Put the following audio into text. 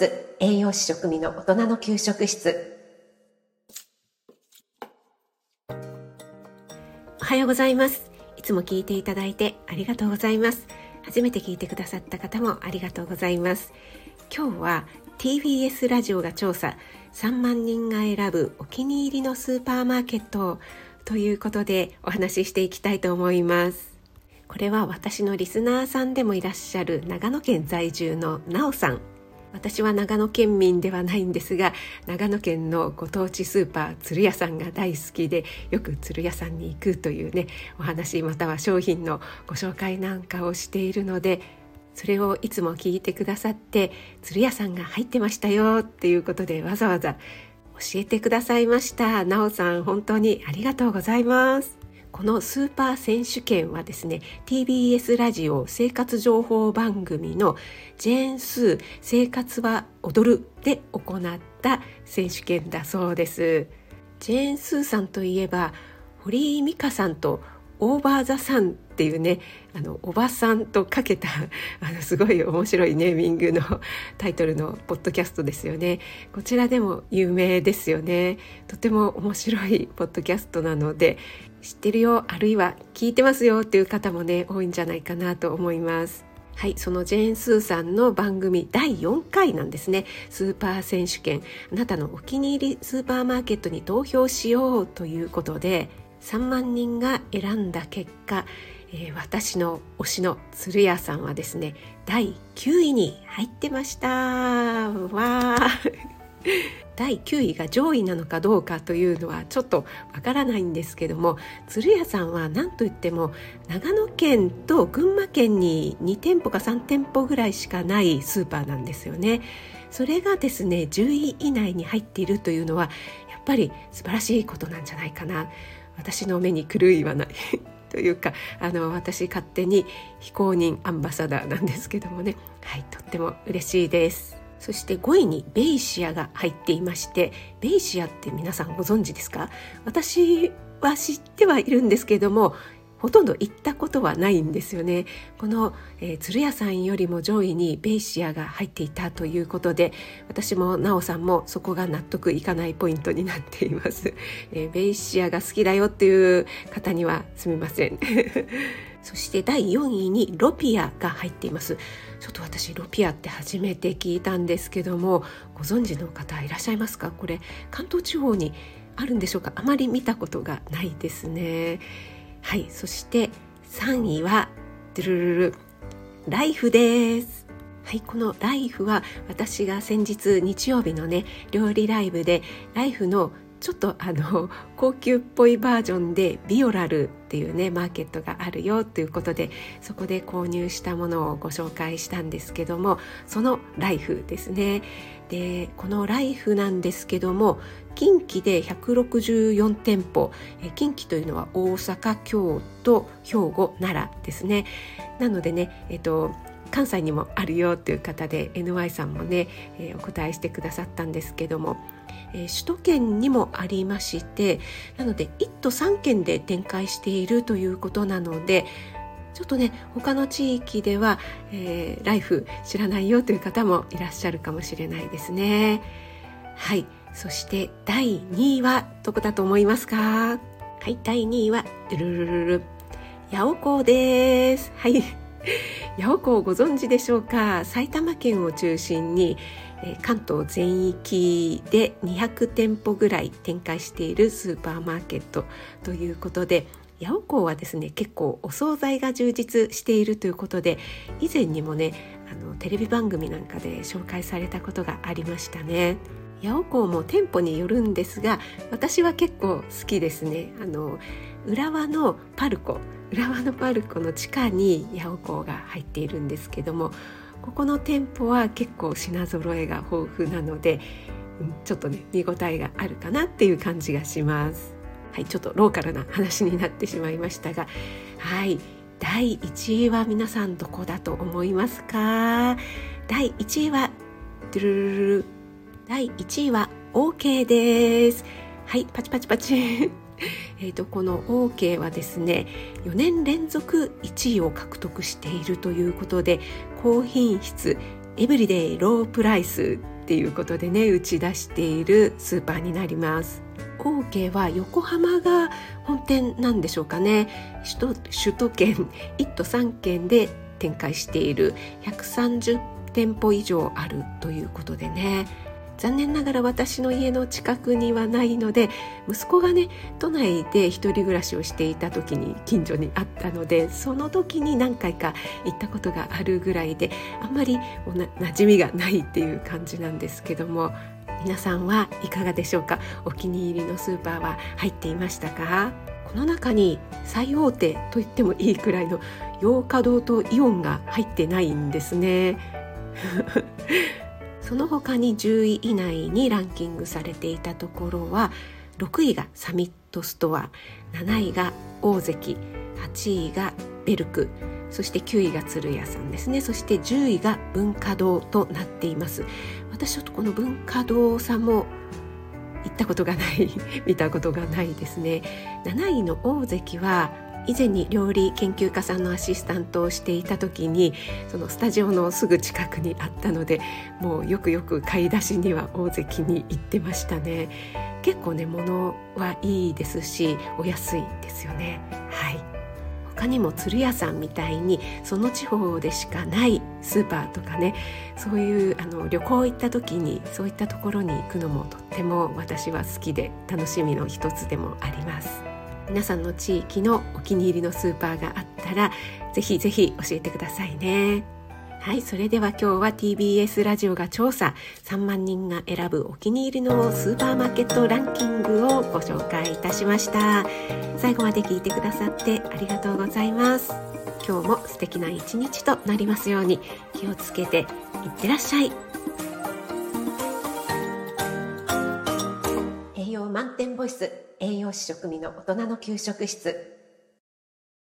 室栄養士食味の大人の給食室。おはようございます。いつも聞いていただいてありがとうございます。初めて聞いてくださった方もありがとうございます。今日は TBS ラジオが調査3万人が選ぶお気に入りのスーパーマーケットということでお話ししていきたいと思います。これは私のリスナーさんでもいらっしゃる長野県在住のなおさん。私は長野県民ではないんですが長野県のご当地スーパー鶴屋さんが大好きでよく鶴屋さんに行くというねお話または商品のご紹介なんかをしているのでそれをいつも聞いてくださって鶴屋さんが入ってましたよっていうことでわざわざ教えてくださいました。なおさん本当にありがとうございます。このスーパー選手権はですね TBS ラジオ生活情報番組のジェーン・スー生活は踊るで行った選手権だそうです。ジェーン・スーさんといえば堀井美香さんとオーバー・ザ・サンっていうねあのおばさんとかけた あのすごい面白いネーミングのタイトルのポッドキャストですよね。こちらでも有名ですよね。とても面白いポッドキャストなので知ってるよあるいは聞いてますよっていう方もね多いんじゃないかなと思います。はい、そのジェーン・スーさんの番組第4回なんですね。スーパー選手権。あなたのお気に入りスーパーマーケットに投票しようということで3万人が選んだ結果、えー、私の推しの鶴屋さんはですね第9位に入ってました。わ第9位が上位なのかどうかというのはちょっとわからないんですけども鶴屋さんは何といっても長野県と群馬県に2店舗か3店舗ぐらいしかないスーパーなんですよね。それがですね10位以内に入っているというのはやっぱり素晴らしいことなんじゃないかな。私の目に狂いはない。というかあの私勝手に非公認アンバサダーなんですけどもね。はいとっても嬉しいです。そして5位にベイシアが入っていましてベイシアって皆さんご存知ですか？私は知ってはいるんですけどもほとんど行ったことはないんですよね。この、えー、鶴屋さんよりも上位にベイシアが入っていたということで私も奈緒さんもそこが納得いかないポイントになっています、えー、ベイシアが好きだよっていう方にはすみません。そして第4位にロピアが入っています。ちょっと私ロピアって初めて聞いたんですけどもご存知の方いらっしゃいますか？これ関東地方にあるんでしょうか？あまり見たことがないですね。はいそして3位はドゥルルル。ライフです。はいこのライフは私が先日日曜日のね料理ライブでライフのちょっとあの 高級っぽいバージョンでビオラルっていうねマーケットがあるよということでそこで購入したものをご紹介したんですけどもそのライフですね。でこのライフなんですけども近畿で164店舗近畿というのは大阪京都兵庫奈良ですね。なのでねえっと関西にもあるよという方で NY さんもね、えー、お答えしてくださったんですけども、えー、首都圏にもありましてなので1都3県で展開しているということなのでちょっとね他の地域では、えー、ライフ知らないよという方もいらっしゃるかもしれないですね。はい。そして第2位はどこだと思いますか？はい第2位はルルルルル。八百港です。はい。八百港ご存知でしょうか？埼玉県を中心に関東全域で200店舗ぐらい展開しているスーパーマーケットということで八百港はですね結構お惣菜が充実しているということで以前にもねあのテレビ番組なんかで紹介されたことがありましたね。八百港も店舗によるんですが私は結構好きですね。あの浦和のパルコ浦和のパルコの地下に八百港が入っているんですけどもここの店舗は結構品揃えが豊富なのでちょっとね見応えがあるかなっていう感じがします。はいちょっとローカルな話になってしまいましたがはい第1位は皆さんどこだと思いますか？第1位はドゥルルルル第1位は OK です。はいパチパチパチ。えーとこの OK はですね4年連続1位を獲得しているということで高品質エブリデイロープライスっていうことでね打ち出しているスーパーになります。オーケーは横浜が本店なんでしょうかね。首都首都圏1都3県で展開している。130店舗以上あるということでね。残念ながら私の家の近くにはないので息子がね都内で一人暮らしをしていた時に近所にあったのでその時に何回か行ったことがあるぐらいであんまり馴染みがないっていう感じなんですけども皆さんはいかがでしょうか？お気に入りのスーパーは入っていましたか？この中に最大手と言ってもいいくらいの洋華堂とイオンが入ってないんですね。その他に10位以内にランキングされていたところは6位がサミットストア7位が大関8位がベルクそして9位が鶴屋さんですね。そして10位が文化堂となっています。私ちょっとこの文化堂さんも行ったことがない 見たことがないですね。7位の大関は以前に料理研究家さんのアシスタントをしていた時にそのスタジオのすぐ近くにあったのでもうよくよく買い出しには大関に行ってましたね。結構ね物はいいですしお安いですよね。はい。他にも鶴屋さんみたいにその地方でしかないスーパーとかねそういうあの旅行行った時にそういったところに行くのもとっても私は好きで楽しみの一つでもあります。皆さんの地域のお気に入りのスーパーがあったらぜひぜひ教えてくださいね。はいそれでは今日は TBS ラジオが調査3万人が選ぶお気に入りのスーパーマーケットランキングをご紹介いたしました。最後まで聞いてくださってありがとうございます。今日も素敵な一日となりますように気をつけていってらっしゃい。栄養満点ボイス栄養士食味の大人の給食室。